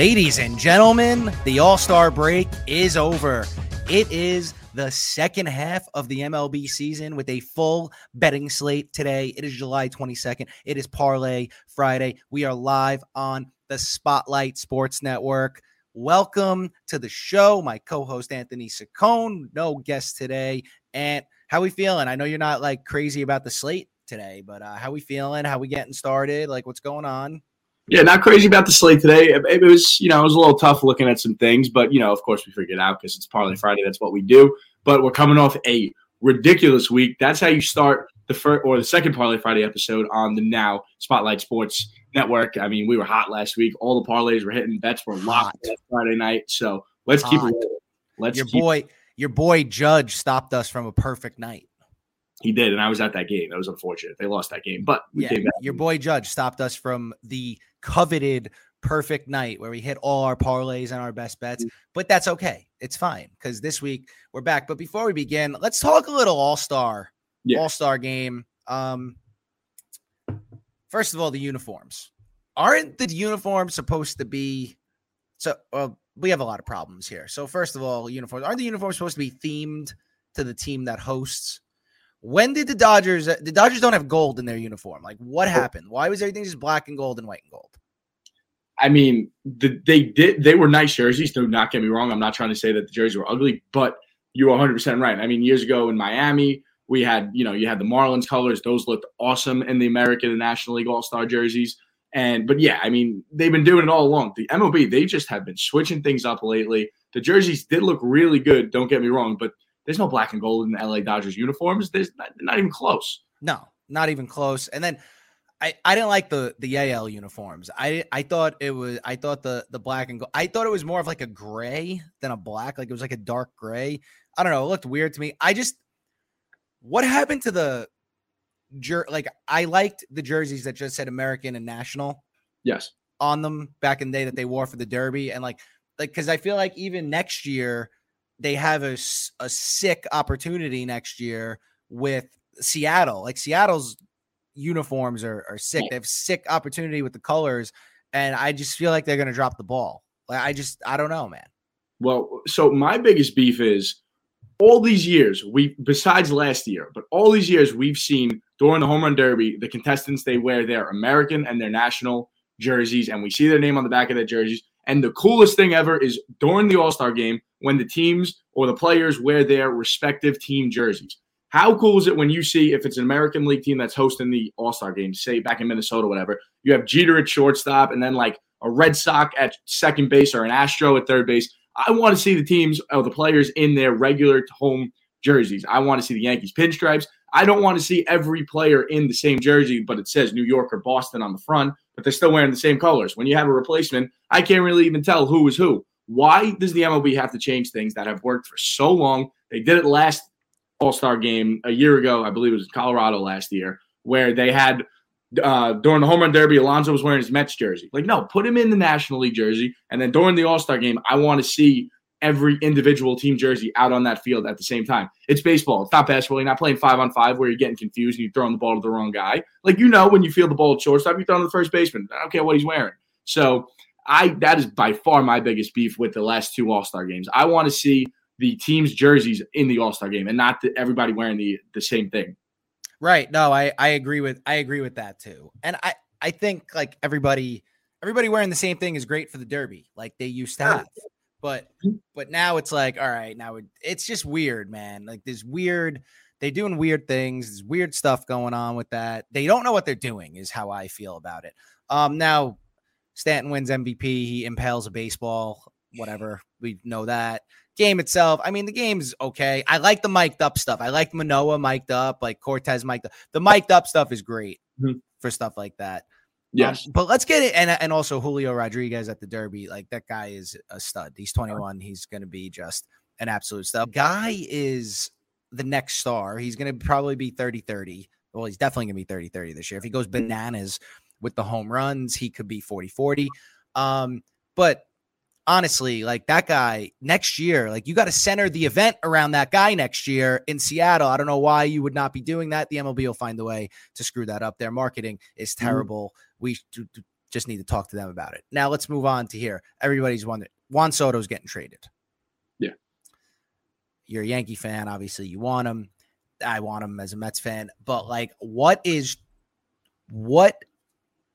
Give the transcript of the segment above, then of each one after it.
Ladies and gentlemen, the All Star break is over. It is the second half of the MLB season with a full betting slate today. It is July 22nd. It is Parlay Friday. We are live on the Spotlight Sports Network. Welcome to the show. My co-host Anthony Saccone, no guest today. And how we feeling? I know you're not like crazy about the slate today, but uh, how we feeling? How we getting started? Like what's going on? Yeah, not crazy about the slate today. It, it was, you know, it was a little tough looking at some things, but you know, of course, we figured it out because it's Parlay mm-hmm. Friday. That's what we do. But we're coming off a ridiculous week. That's how you start the first or the second Parlay Friday episode on the now Spotlight Sports Network. I mean, we were hot last week. All the parlays were hitting. Bets were locked Friday night. So let's hot. keep it. Let's your boy, your boy Judge stopped us from a perfect night. He did, and I was at that game. That was unfortunate. They lost that game, but yeah, your boy Judge stopped us from the coveted perfect night where we hit all our parlays and our best bets. Mm-hmm. But that's okay. It's fine because this week we're back. But before we begin, let's talk a little All Star, yeah. All Star game. Um, first of all, the uniforms aren't the uniforms supposed to be so? Well, we have a lot of problems here. So first of all, uniforms aren't the uniforms supposed to be themed to the team that hosts? When did the Dodgers? Uh, the Dodgers don't have gold in their uniform. Like, what oh. happened? Why was everything just black and gold and white and gold? I mean, the, they did. They were nice jerseys. Do not get me wrong. I'm not trying to say that the jerseys were ugly, but you are 100 percent right. I mean, years ago in Miami, we had you know you had the Marlins colors. Those looked awesome in the American and National League All Star jerseys. And but yeah, I mean, they've been doing it all along. The MLB, they just have been switching things up lately. The jerseys did look really good. Don't get me wrong, but there's no black and gold in the LA Dodgers uniforms. There's not, not even close. No, not even close. And then I, I didn't like the the AL uniforms. I I thought it was I thought the the black and gold. I thought it was more of like a gray than a black. Like it was like a dark gray. I don't know. It looked weird to me. I just what happened to the jer- like I liked the jerseys that just said American and National. Yes. On them back in the day that they wore for the Derby and like like because I feel like even next year they have a, a sick opportunity next year with Seattle. Like Seattle's uniforms are, are sick. They have sick opportunity with the colors, and I just feel like they're going to drop the ball. Like I just I don't know, man. Well, so my biggest beef is all these years we besides last year, but all these years we've seen during the home run derby the contestants they wear their American and their national jerseys, and we see their name on the back of their jerseys. And the coolest thing ever is during the All Star game when the teams or the players wear their respective team jerseys. How cool is it when you see if it's an American League team that's hosting the All Star game, say back in Minnesota, whatever, you have Jeter at shortstop and then like a Red Sox at second base or an Astro at third base. I want to see the teams or the players in their regular home jerseys. I want to see the Yankees pinstripes. I don't want to see every player in the same jersey, but it says New York or Boston on the front, but they're still wearing the same colors. When you have a replacement, I can't really even tell who is who. Why does the MLB have to change things that have worked for so long? They did it last All Star game a year ago, I believe it was Colorado last year, where they had uh, during the home run derby, Alonso was wearing his Mets jersey. Like, no, put him in the National League jersey, and then during the All Star game, I want to see every individual team jersey out on that field at the same time. It's baseball. It's not basketball. You're not playing five on five where you're getting confused and you're throwing the ball to the wrong guy. Like you know when you feel the ball at shortstop, you're throwing to the first baseman. I don't care what he's wearing. So I that is by far my biggest beef with the last two All Star games. I want to see the team's jerseys in the All Star game and not the, everybody wearing the the same thing. Right. No, I I agree with I agree with that too. And I I think like everybody everybody wearing the same thing is great for the Derby, like they used to have. But mm-hmm. but now it's like, all right, now it's just weird, man. Like this weird, they doing weird things. There's weird stuff going on with that. They don't know what they're doing, is how I feel about it. Um, now Stanton wins MVP. He impales a baseball. Whatever we know that game itself. I mean, the game's okay. I like the mic'd up stuff. I like Manoah mic'd up, like Cortes mic'd up. The mic'd up stuff is great mm-hmm. for stuff like that. Um, yes. Um, but let's get it. And, and also Julio Rodriguez at the Derby. Like that guy is a stud. He's 21. He's going to be just an absolute stud. Guy is the next star. He's going to probably be 30 30. Well, he's definitely going to be 30 30 this year. If he goes bananas with the home runs, he could be 40 40. Um, but honestly, like that guy next year, like you got to center the event around that guy next year in Seattle. I don't know why you would not be doing that. The MLB will find a way to screw that up. Their marketing is mm-hmm. terrible. Mm-hmm. We Just need to talk to them about it. Now let's move on to here. Everybody's wondering Juan Soto's getting traded. Yeah. You're a Yankee fan. Obviously, you want him. I want him as a Mets fan. But like, what is what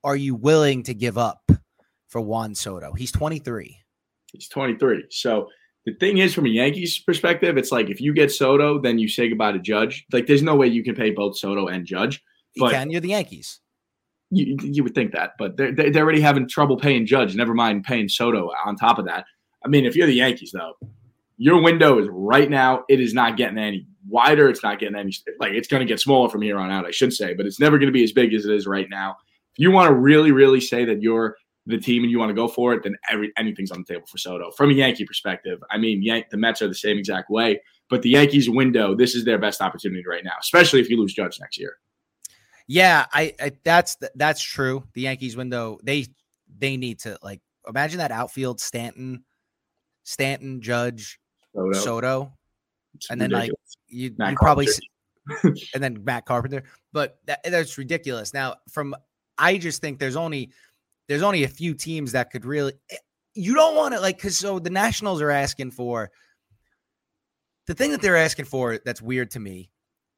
are you willing to give up for Juan Soto? He's 23. He's 23. So the thing is, from a Yankees perspective, it's like if you get Soto, then you say goodbye to Judge. Like, there's no way you can pay both Soto and Judge. But you can. You're the Yankees. You, you would think that, but they're, they're already having trouble paying Judge. Never mind paying Soto on top of that. I mean, if you're the Yankees, though, your window is right now. It is not getting any wider. It's not getting any like it's going to get smaller from here on out. I should say, but it's never going to be as big as it is right now. If you want to really, really say that you're the team and you want to go for it, then every anything's on the table for Soto. From a Yankee perspective, I mean, Yank, the Mets are the same exact way, but the Yankees window, this is their best opportunity right now, especially if you lose Judge next year. Yeah, I, I that's that's true. The Yankees window, they they need to like imagine that outfield Stanton, Stanton, Judge, Soto, Soto and then like you, you probably and then Matt Carpenter, but that, that's ridiculous. Now, from I just think there's only there's only a few teams that could really. Eh, you don't want to like because so the Nationals are asking for the thing that they're asking for that's weird to me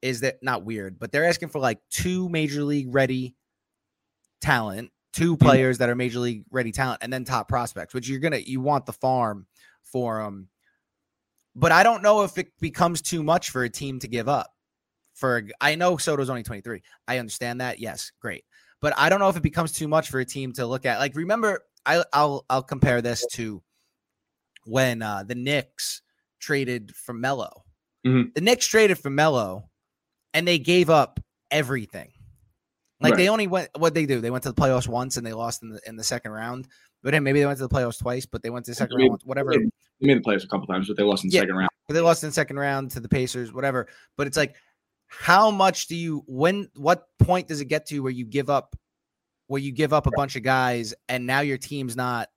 is that not weird, but they're asking for like two major league ready talent, two mm-hmm. players that are major league ready talent, and then top prospects, which you're gonna you want the farm for them. But I don't know if it becomes too much for a team to give up. For I know Soto's only 23. I understand that. Yes, great. But I don't know if it becomes too much for a team to look at. Like, remember, I, will I'll compare this to when uh, the Knicks traded for Melo. Mm-hmm. The Knicks traded for Melo, and they gave up everything. Like right. they only went what they do. They went to the playoffs once and they lost in the in the second round. But then maybe they went to the playoffs twice, but they went to the second round, whatever. They made the playoffs a couple times, but they lost in the yeah, second round. But they lost in the second round to the Pacers, whatever. But it's like how much do you when what point does it get to where you give up where you give up a bunch of guys and now your team's not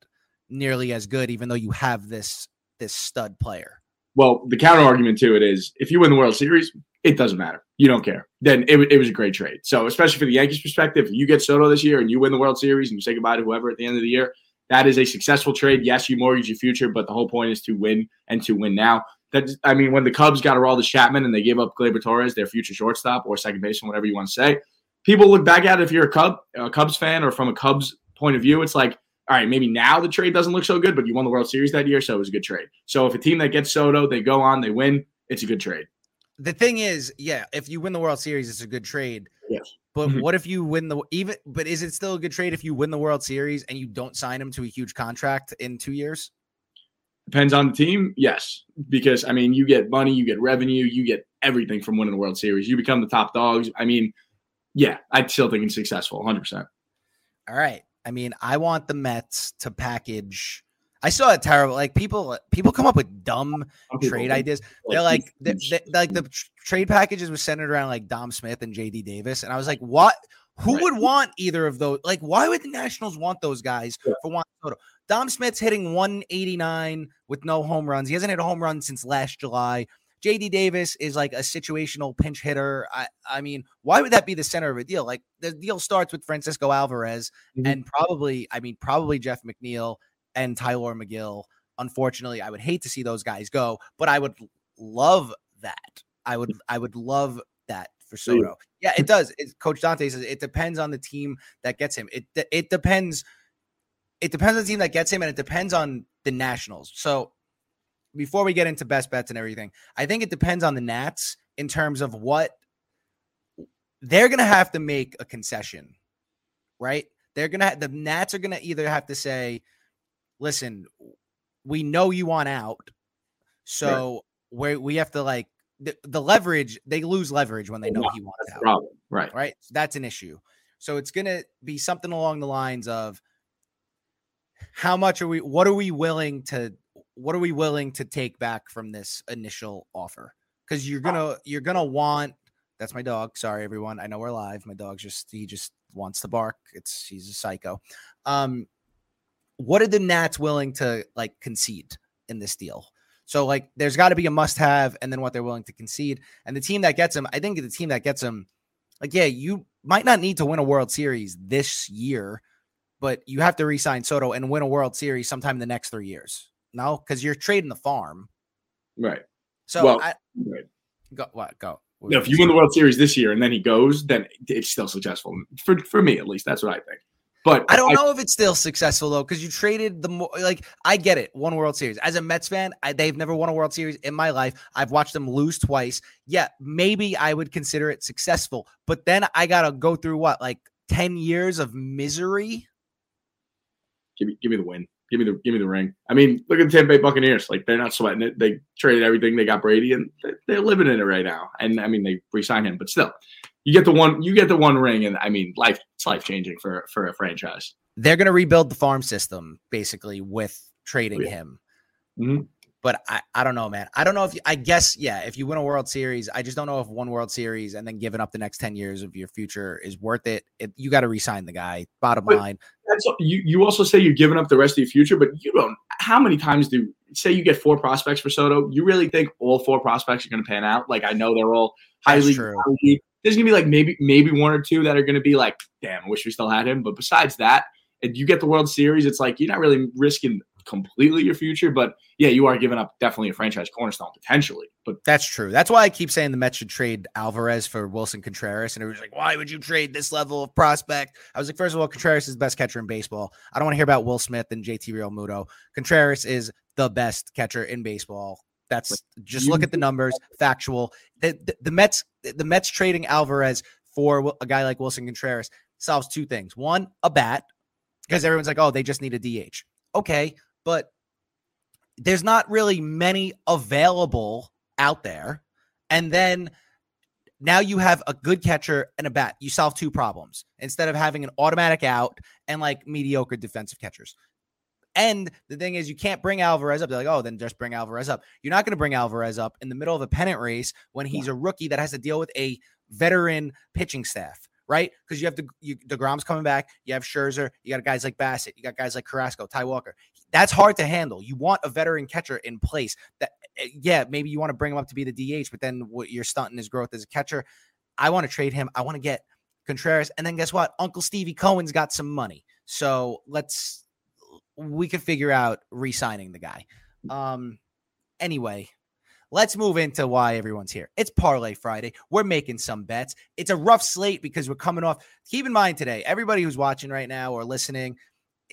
nearly as good even though you have this this stud player well the counter argument to it is if you win the world series it doesn't matter you don't care then it, it was a great trade so especially for the yankees perspective you get soto this year and you win the world series and you say goodbye to whoever at the end of the year that is a successful trade yes you mortgage your future but the whole point is to win and to win now that I mean, when the Cubs got Aroldis Chapman and they gave up Gleyber Torres, their future shortstop or second baseman, whatever you want to say, people look back at it if you're a Cub, a Cubs fan, or from a Cubs point of view, it's like, all right, maybe now the trade doesn't look so good, but you won the World Series that year, so it was a good trade. So if a team that gets Soto, they go on, they win, it's a good trade. The thing is, yeah, if you win the World Series, it's a good trade. Yes. But mm-hmm. what if you win the even? But is it still a good trade if you win the World Series and you don't sign him to a huge contract in two years? Depends on the team, yes, because I mean, you get money, you get revenue, you get everything from winning the World Series. You become the top dogs. I mean, yeah, I still think it's successful, 100. percent All right. I mean, I want the Mets to package. I saw it terrible. Like people, people come up with dumb trade ideas. They're like, they, they, like the trade packages was centered around like Dom Smith and JD Davis, and I was like, what? Who right. would want either of those? Like, why would the Nationals want those guys yeah. for Juan Soto? Dom Smith's hitting 189 with no home runs. He hasn't hit a home run since last July. JD Davis is like a situational pinch hitter. I, I mean, why would that be the center of a deal? Like the deal starts with Francisco Alvarez mm-hmm. and probably, I mean, probably Jeff McNeil and Tylor Megill. Unfortunately, I would hate to see those guys go, but I would love that. I would, I would love that for Soto. Yeah, it does. It, Coach Dante says it depends on the team that gets him. It it depends. It depends on the team that gets him, and it depends on the Nationals. So before we get into best bets and everything, I think it depends on the Nats in terms of what they're going to have to make a concession, right? They're going to, the Nats are going to either have to say, listen, we know you want out. So right. we we have to like the, the leverage, they lose leverage when they know he wants out. Problem. Right. Right. So that's an issue. So it's going to be something along the lines of how much are we, what are we willing to, what are we willing to take back from this initial offer? Because you're gonna, you're gonna want. That's my dog. Sorry, everyone. I know we're live. My dog's just, he just wants to bark. It's, he's a psycho. Um, what are the Nats willing to like concede in this deal? So like there's got to be a must have and then what they're willing to concede. And the team that gets him, I think the team that gets him like, yeah, you might not need to win a World Series this year, but you have to re-sign Soto and win a World Series sometime in the next three years. No, because you're trading the farm. Right. So Well, I right. go what go. No, if you win the World Series this year and then he goes, then it's still successful for for me at least. That's what I think. But I don't know if it's still successful though, because you traded the more like I get it, one World Series. As a Mets fan, I, they've never won a World Series in my life. I've watched them lose twice. Yeah, maybe I would consider it successful, but then I gotta go through what like ten years of misery. Give me, give me the win. Give me the, give me the ring. I mean, look at the Tampa Bay Buccaneers. Like they're not sweating it. They traded everything. They got Brady, and they- they're living in it right now. And I mean, they re-signed him, but still, you get the one. You get the one ring, and I mean, life. It's life changing for for a franchise. They're gonna rebuild the farm system basically with trading Oh, yeah. him. Mhm. But I, I don't know, man. I don't know if you, I guess yeah. If you win a World Series, I just don't know if one World Series and then giving up the next ten years of your future is worth it. If you got to resign the guy. Bottom But- line, That's you. You also say you're giving up the rest of your future, but you don't. How many times do say you get four prospects for Soto? You really think all four prospects are going to pan out? Like I know they're all That's highly. There's to be like maybe maybe one or two that are to be like, damn, I wish we still had him. But besides that, and you get the World Series, it's like you're not really risking completely your future, but yeah, you are giving up definitely a franchise cornerstone potentially. But That's true. That's why I keep saying the Mets should trade Alvarez for Willson Contreras. And it was like, why would you trade this level of prospect? I was like, first of all, Contreras is the best catcher in baseball. I don't want to hear about Will Smith and JT Realmuto. Contreras is the best catcher in baseball. That's just look at the numbers, factual. The, the, the Mets, the Mets trading Alvarez for a guy like Willson Contreras solves two things. One, a bat, because everyone's like, oh, they just need a DH. Okay, but there's not really many available out there. And then now you have a good catcher and a bat. You solve two problems instead of having an automatic out and like mediocre defensive catchers. And the thing is, you can't bring Alvarez up. They're like, oh, then just bring Alvarez up. You're not going to bring Alvarez up in the middle of a pennant race when he's a rookie that has to deal with a veteran pitching staff, right? Because you have the you, deGrom's coming back. You have Scherzer. You got guys like Bassitt. You got guys like Carrasco, Ty Walker. That's hard to handle. You want a veteran catcher in place. That eh, yeah, maybe you want to bring him up to be the DH, but then what you're stunting his growth as a catcher. I want to trade him. I want to get Contreras, and then guess what? Uncle Stevie Cohen's got some money, so let's we could figure out re-signing the guy. Um, anyway, let's move into why everyone's here. It's Parlay Friday. We're making some bets. It's a rough slate because we're coming off. Keep in mind today, everybody who's watching right now or listening,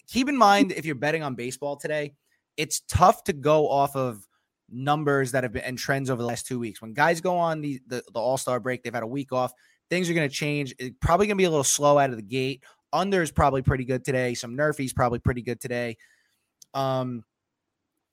keep in mind if you're betting on baseball today, it's tough to go off of numbers that have been and trends over the last two weeks. When guys go on the the, the All Star break, they've had a week off. Things are going to change. It's probably going to be a little slow out of the gate. Under is probably pretty good today. Some NRFIs probably pretty good today. Um,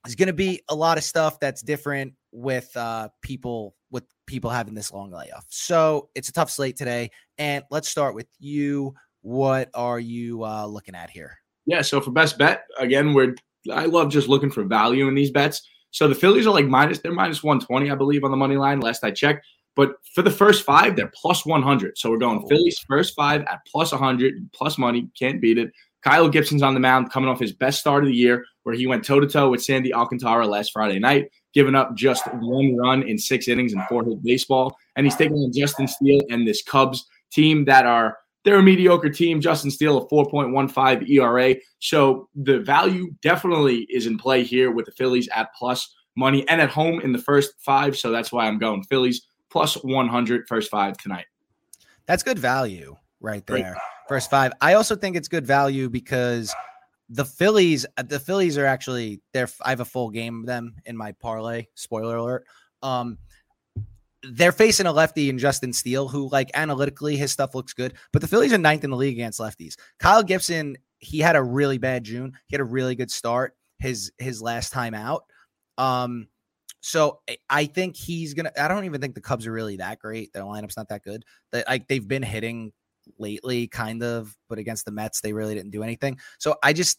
there's going to be a lot of stuff that's different with uh people with people having this long layoff. So it's a tough slate today. And let's start with you. What are you uh looking at here? Yeah, so for best bet, again, we're I love just looking for value in these bets. So the Phillies are like minus they're minus 120, I believe, on the money line, last I checked. But for the first five, they're plus 100. So we're going Oh. Phillies first five at plus 100, plus money, can't beat it. Kyle Gibson's on the mound, coming off his best start of the year, where he went toe to toe with Sandy Alcantara last Friday night, giving up just one run in six innings and four hit baseball. And he's taking on Justin Steele and this Cubs team that are they're a mediocre team. Justin Steele, a 4.15 ERA. So the value definitely is in play here with the Phillies at plus money and at home in the first five. So that's why I'm going Phillies plus 100 first five tonight. That's good value right Great. there. First five. I also think it's good value because the Phillies, uh, the Phillies are actually they're I have a full game of them in my parlay. Spoiler alert. Um they're facing a lefty in Justin Steele, who like analytically his stuff looks good, but the Phillies are ninth in the league against lefties. Kyle Gibson, he had a really bad June. He had a really good start his his last time out. Um, so I- I think he's gonna. I don't even think the Cubs are really that great. Their lineup's not that good. They like they've been hitting lately, kind of, but against the Mets, they really didn't do anything. So I just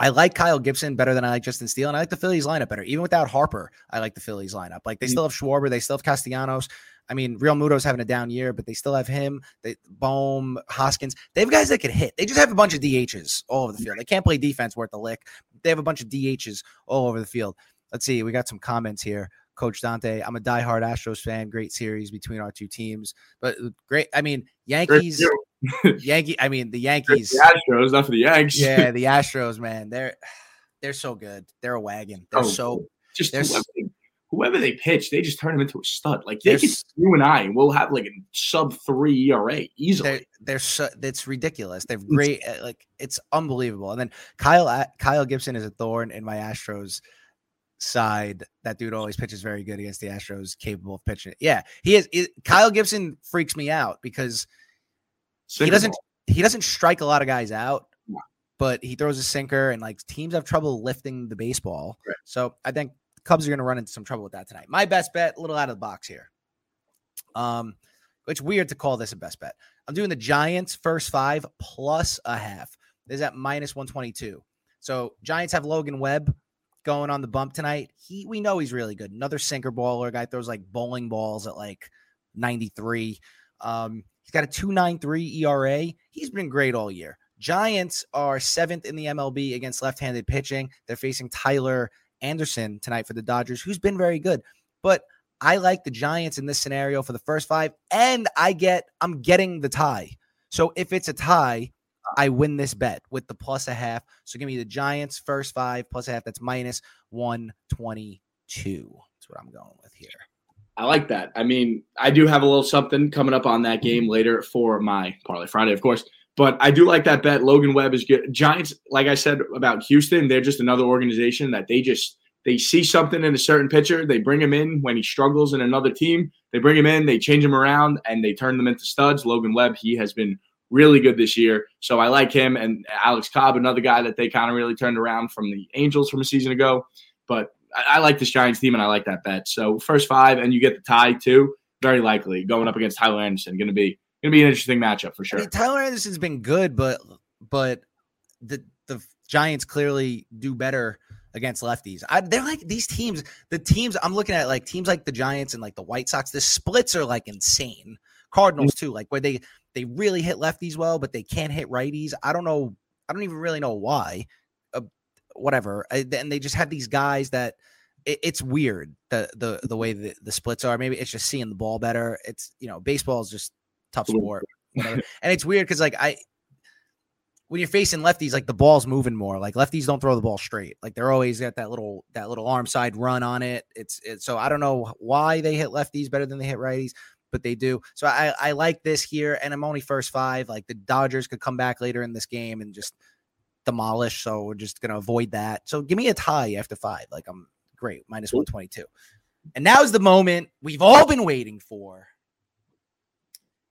I like Kyle Gibson better than I like Justin Steele, and I like the Phillies lineup better. Even without Harper, I like the Phillies lineup. Like they Mm. still have Schwarber, they still have Castellanos. I mean, Realmuto's having a down year, but they still have him. They Bohm, Hoskins. They have guys that can hit. They just have a bunch of DHs all over the field. They can't play defense worth a lick. They have a bunch of DHs all over the field. Let's see. We got some comments here. Coach Dante, I'm a diehard Astros fan. Great series between our two teams, but uh, great. I mean, Yankees. Yankee. I mean, the Yankees. The Astros, not for the Yanks. yeah, the Astros, man. They're they're so good. They're a wagon. They're oh, so just they're whoever, they, whoever they pitch, they just turn them into a stud. Like they could, you and I will have like a sub three ERA easily. They're, they're so it's ridiculous. They're great. Uh, like it's unbelievable. And then Kyle Kyle Gibson is a thorn in my Astros side. That dude always pitches very good against the Astros, capable of pitching. Yeah, he is. It, Kyle Gibson freaks me out because he doesn't he doesn't strike a lot of guys out, but he throws a sinker and like teams have trouble lifting the baseball. Right. So I think Cubs are going to run into some trouble with that tonight. My best bet, a little out of the box here. Um, it's weird to call this a best bet. I'm doing the Giants first five plus a half. This is at minus 122. So Giants have Logan Webb going on the bump tonight. He we know he's really good. Another sinker baller guy throws like bowling balls at like 93. Um, he's got a 293 ERA. He's been great all year. Giants are seventh in the MLB against left-handed pitching. They're facing Tyler Anderson tonight for the Dodgers, who's been very good. But I like the Giants in this scenario for the first five, and I get I'm getting the tie. So if it's a tie, I win this bet with the plus a half. So give me the Giants first five plus a half. That's minus 122. That's what I'm going with here. I like that. I mean, I do have a little something coming up on that mm-hmm. game later for my parlay Friday, of course. But I do like that bet. Logan Webb is good. Giants, like I said about Houston, they're just another organization that they just they see something in a certain pitcher, they bring him in when he struggles in another team. They bring him in, they change him around, and they turn them into studs. Logan Webb, he has been really good this year. So I like him and Alex Cobb, another guy that they kind of really turned around from the Angels from a season ago. But I, I, like this Giants team and I like that bet. So first five, and you get the tie too. Very likely going up against Tyler Anderson. Going to be going to be an interesting matchup for sure. I mean, Tyler Anderson's been good, but but the the Giants clearly do better against lefties. I, they're like these teams. The teams I'm looking at, like teams like the Giants and like the White Sox. The splits are like insane. Cardinals mm. too, like where they they really hit lefties well, but they can't hit righties. I don't know. I don't even really know why. Uh, whatever. And they just have these guys that it, it's weird the the the way the, the splits are. Maybe it's just seeing the ball better. It's you know baseball is just tough sport. And it's weird because like I when you're facing lefties, like the ball's moving more. Like lefties don't throw the ball straight. Like they're always got that little that little arm side run on it. It's, it's so I don't know why they hit lefties better than they hit righties, but they do. So I I like this here, and I'm only first five. Like the Dodgers could come back later in this game and just demolish. So we're just gonna avoid that. So give me a tie after five. Like I'm great minus one twenty two. And now's the moment we've all been waiting for.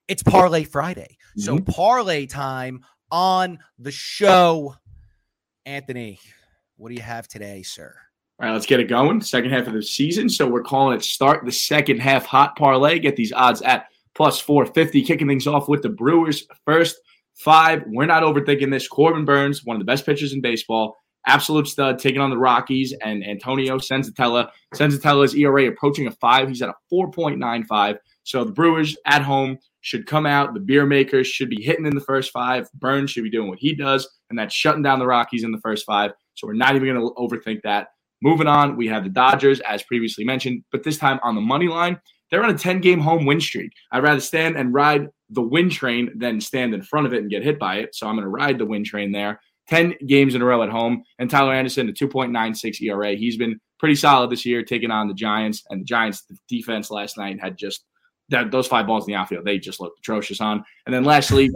It's Parlay Friday. So mm-hmm. parlay time on the show. Anthony, what do you have today, sir? All right, let's get it going. Second half of the season. So we're calling it start the second half hot parlay. Get these odds at plus 450. Kicking things off with the Brewers first five. We're not overthinking this. Corbin Burnes, one of the best pitchers in baseball, absolute stud, taking on the Rockies and Antonio Senzatela. Senzatela's ERA approaching a five. He's at a 4.95. So the Brewers at home should come out. The beer makers should be hitting in the first five. Burnes should be doing what he does, and that's shutting down the Rockies in the first five. So we're not even going to overthink that. Moving on, we have the Dodgers, as previously mentioned, but this time on the money line. They're on a 10 game home win streak. I'd rather stand and ride the win train than stand in front of it and get hit by it. So I'm going to ride the win train there. 10 games in a row at home. And Tyler Anderson, a 2.96 ERA. He's been pretty solid this year, taking on the Giants. And the Giants' defense last night had just that those five balls in the outfield, they just looked atrocious on. And then lastly,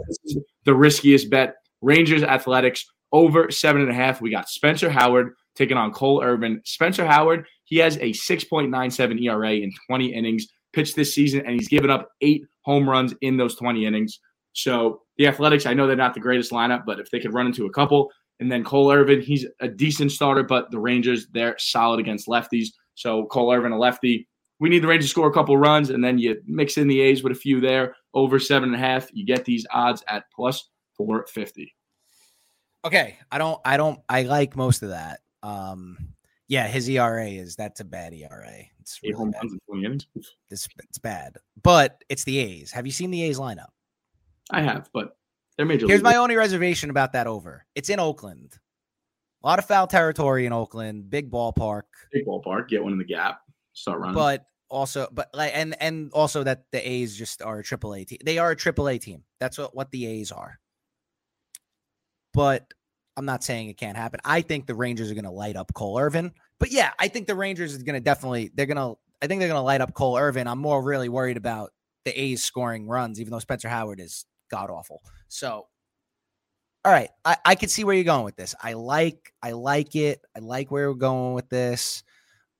the riskiest bet Rangers Athletics over seven and a half. We got Spencer Howard taking on Cole Irvin. Spencer Howard, he has a 6.97 ERA in 20 innings pitched this season, and he's given up eight home runs in those 20 innings. So the Athletics, I know they're not the greatest lineup, but if they could run into a couple, and then Cole Irvin, he's a decent starter, but the Rangers, they're solid against lefties. So Cole Irvin, a lefty, we need the Rangers to score a couple runs, and then you mix in the A's with a few there, over seven and a half. You get these odds at plus four fifty. Okay, I don't, I don't, I like most of that. Um, yeah, his ERA is that's a bad ERA. It's really home bad. runs in twenty innings. It's, it's bad, but it's the A's. Have you seen the A's lineup? I have, but they're major. Here's my only reservation about that over. It's in Oakland. A lot of foul territory in Oakland. Big ballpark. Big ballpark. Get one in the gap. Start running. But also, but like, and and also that the A's just are a triple A team. They are a triple A team. That's what what the A's are. But I'm not saying it can't happen. I think the Rangers are going to light up Cole Irvin. But yeah, I think the Rangers is going to definitely. They're going to. I think they're going to light up Cole Irvin. I'm more really worried about the A's scoring runs, even though Spencer Howard is god awful. So all right, I, I can see where you're going with this. I like I like it. I like where we're going with this.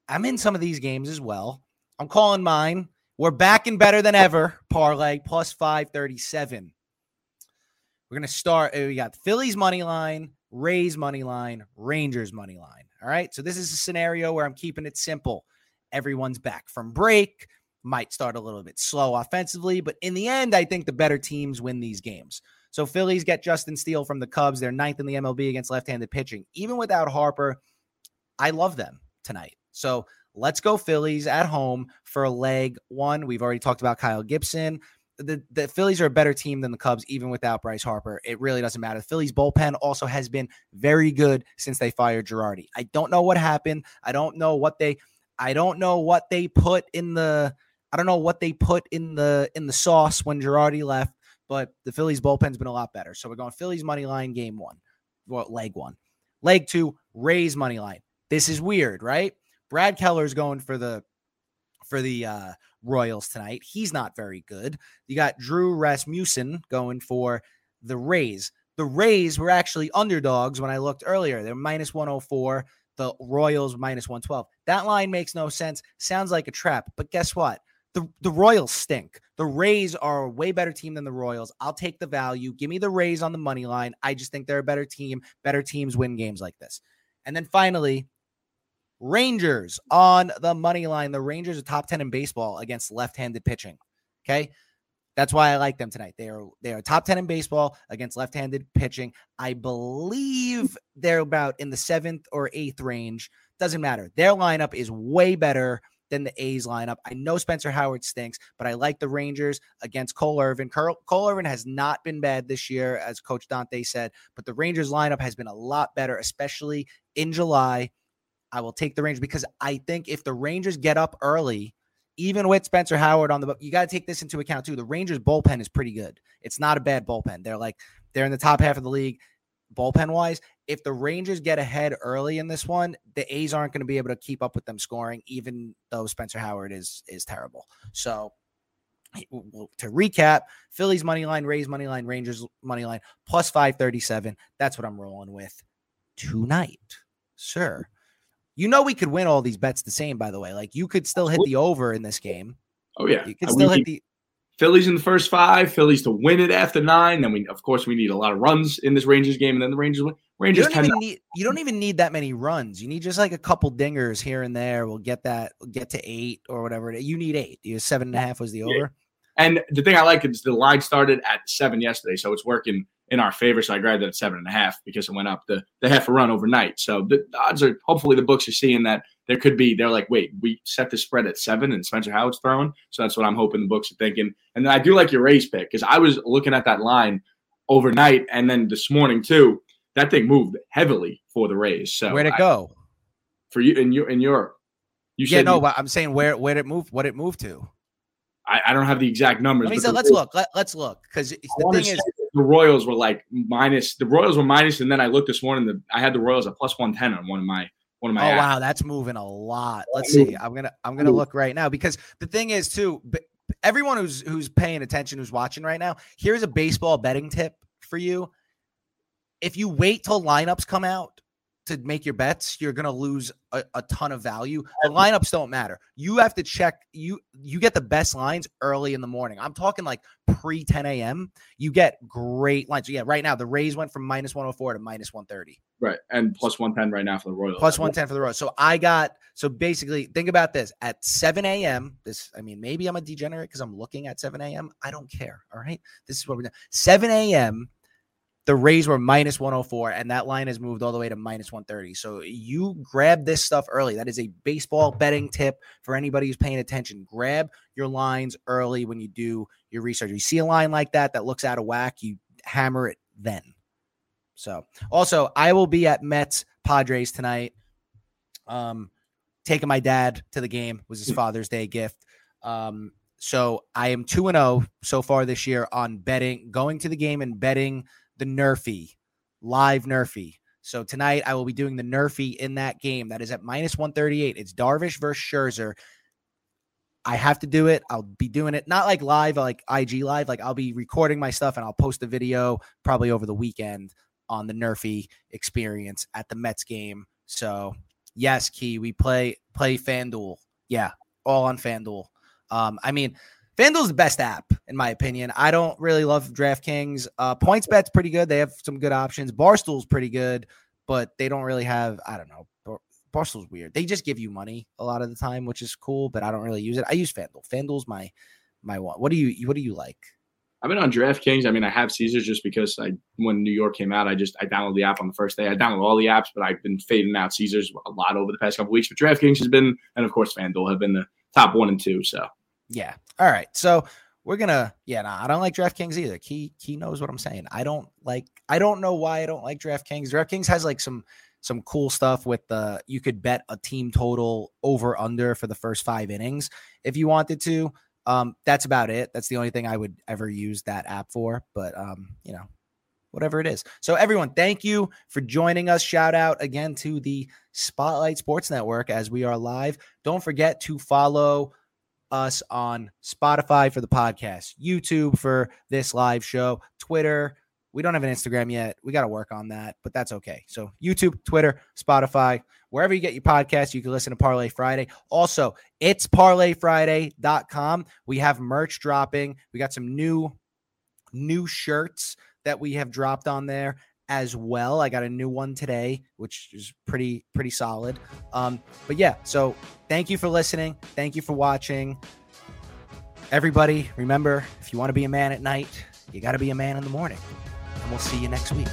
I'm in some of these games as well. I'm calling mine. We're back and better than ever. Parlay plus 537. We're gonna start. Uh, we got Phillies money line, Rays money line, Rangers money line. All right. So this is a scenario where I'm keeping it simple. Everyone's back from break. Might start a little bit slow offensively, but in the end, I think the better teams win these games. So Phillies get Justin Steele from the Cubs. They're ninth in the MLB against left-handed pitching. Even without Harper, I love them tonight. So let's go Phillies at home for leg one. We've already talked about Kyle Gibson. The, the Phillies are a better team than the Cubs, even without Bryce Harper. It really doesn't matter. The Phillies bullpen also has been very good since they fired Girardi. I don't know what happened. I don't know what they I don't know what they put in the I don't know what they put in the in the sauce when Girardi left, but the Phillies bullpen's been a lot better. So we're going Phillies money line game one, well, leg one, leg two, Rays money line. This is weird, right? Brad Keller's going for the for the uh, Royals tonight. He's not very good. You got Drew Rasmussen going for the Rays. The Rays were actually underdogs when I looked earlier. They're minus 104. The Royals minus 112. That line makes no sense. Sounds like a trap. But guess what? the, the Royals stink. The Rays are a way better team than the Royals. I'll take the value. Give me the Rays on the money line. I just think they're a better team. Better teams win games like this. And then finally, Rangers on the money line. The Rangers are top 10 in baseball against left-handed pitching. Okay. That's why I like them tonight. They are they are top 10 in baseball against left-handed pitching. I believe they're about in the seventh or eighth range. Doesn't matter. Their lineup is way better than the A's lineup. I know Spencer Howard stinks, but I like the Rangers against Cole Irvin. Cole Irvin has not been bad this year, as Coach Dante said, but the Rangers lineup has been a lot better, especially in July. I will take the Rangers because I think if the Rangers get up early, even with Spencer Howard on the you got to take this into account too. The Rangers bullpen is pretty good. It's not a bad bullpen. They're like they're in the top half of the league bullpen wise, if the Rangers get ahead early in this one, the A's aren't going to be able to keep up with them scoring, even though Spencer Howard is is terrible. So to recap, Phillies money line, Rays money line, Rangers money line, plus 537. That's what I'm rolling with tonight, sir. You know we could win all these bets the same, by the way. Like you could still hit the over in this game. Oh yeah, you could still hit the Phillies in the first five, Phillies to win it after nine. Then we, of course, we need a lot of runs in this Rangers game, and then the Rangers win. Rangers you don't, even need, you don't even need that many runs. You need just like a couple dingers here and there. We'll get that, we'll get to eight or whatever. You need eight. You seven and a half was the over. And the thing I like is the line started at seven yesterday, so it's working in our favor. So I grabbed it at seven and a half because it went up the, the half a run overnight. So the odds are hopefully the books are seeing that there could be they're like, wait, we set the spread at seven and Spencer Howard's throwing. So that's what I'm hoping the books are thinking. And then I do like your Rays pick because I was looking at that line overnight and then this morning too. That thing moved heavily for the Rays. So where'd it go? for you in your in your You yeah, no, you, I'm saying where where did it moved, what it moved to. I, I don't have the exact numbers. Let me say, let's look. Let, us look because the thing is, the Royals were like minus. The Royals were minus, and then I looked this morning. The, I had the Royals at plus one ten on one of my one of my. Oh apps. wow, that's moving a lot. Let's see. I'm gonna I'm gonna look right now because the thing is too. Everyone who's who's paying attention, who's watching right now, here's a baseball betting tip for you. If you wait till lineups come out, to make your bets, you're going to lose a, a, ton of value. The lineups don't matter. You have to check you you get the best lines early in the morning. I'm talking like pre 10 a.m. You get great lines. So yeah, right now the Rays went from minus 104 to minus 130. Right, and plus 110 right now for the Royals. Plus 110 for the Royals. So I got so basically think about this at 7 a.m. This I mean maybe I'm a degenerate because I'm looking at 7 a.m. I don't care. All right, this is what we're doing. 7 a.m the Rays were minus 104, and that line has moved all the way to minus 130. So you grab this stuff early. That is a baseball betting tip for anybody who's paying attention. Grab your lines early when you do your research. You see a line like that that looks out of whack, you hammer it then. So also, I will be at Mets Padres tonight. Um, taking my dad to the game was his Father's Day gift. Um, so I am 2 and 0 so far this year on betting, going to the game and betting the NRFI, live NRFI. So tonight I will be doing the NRFI in that game. That is at minus 138. It's Darvish versus Scherzer. I have to do it. I'll be doing it not like live, like IG live. Like I'll be recording my stuff and I'll post a video probably over the weekend on the NRFI experience at the Mets game. So yes, Key, we play play FanDuel. Yeah, all on FanDuel. Um, I mean, FanDuel's the best app in my opinion. I don't really love DraftKings. Uh, PointsBet's pretty good. They have some good options. Barstool's pretty good, but they don't really have. I don't know. Barstool's weird. They just give you money a lot of the time, which is cool, but I don't really use it. I use FanDuel. FanDuel's my my one. What do you what do you like? I've been on DraftKings. I mean, I have Caesars just because I when New York came out, I just I downloaded the app on the first day. I downloaded all the apps, but I've been fading out Caesars a lot over the past couple weeks. But DraftKings has been, and of course FanDuel have been the top one and two. So yeah. All right. So we're gonna yeah, nah, I don't like DraftKings either. Key Key knows what I'm saying. I don't like I don't know why I don't like DraftKings. DraftKings has like some some cool stuff with the you could bet a team total over under for the first five innings if you wanted to. Um, that's about it. That's the only thing I would ever use that app for. But um, you know, whatever it is. So everyone, thank you for joining us. Shout out again to the Spotlight Sports Network as we are live. Don't forget to follow us on Spotify for the podcast, YouTube for this live show, Twitter. We don't have an Instagram yet. We got to work on that, but that's okay. So, YouTube, Twitter, Spotify, wherever you get your podcast, you can listen to Parlay Friday. Also, it's parlayfriday.com. We have merch dropping. We got some new new shirts that we have dropped on there as well. I got a new one today, which is pretty pretty solid. Um, but yeah, so thank you for listening. Thank you for watching. Everybody, remember if you want to be a man at night, you got to be a man in the morning. And we'll see you next week.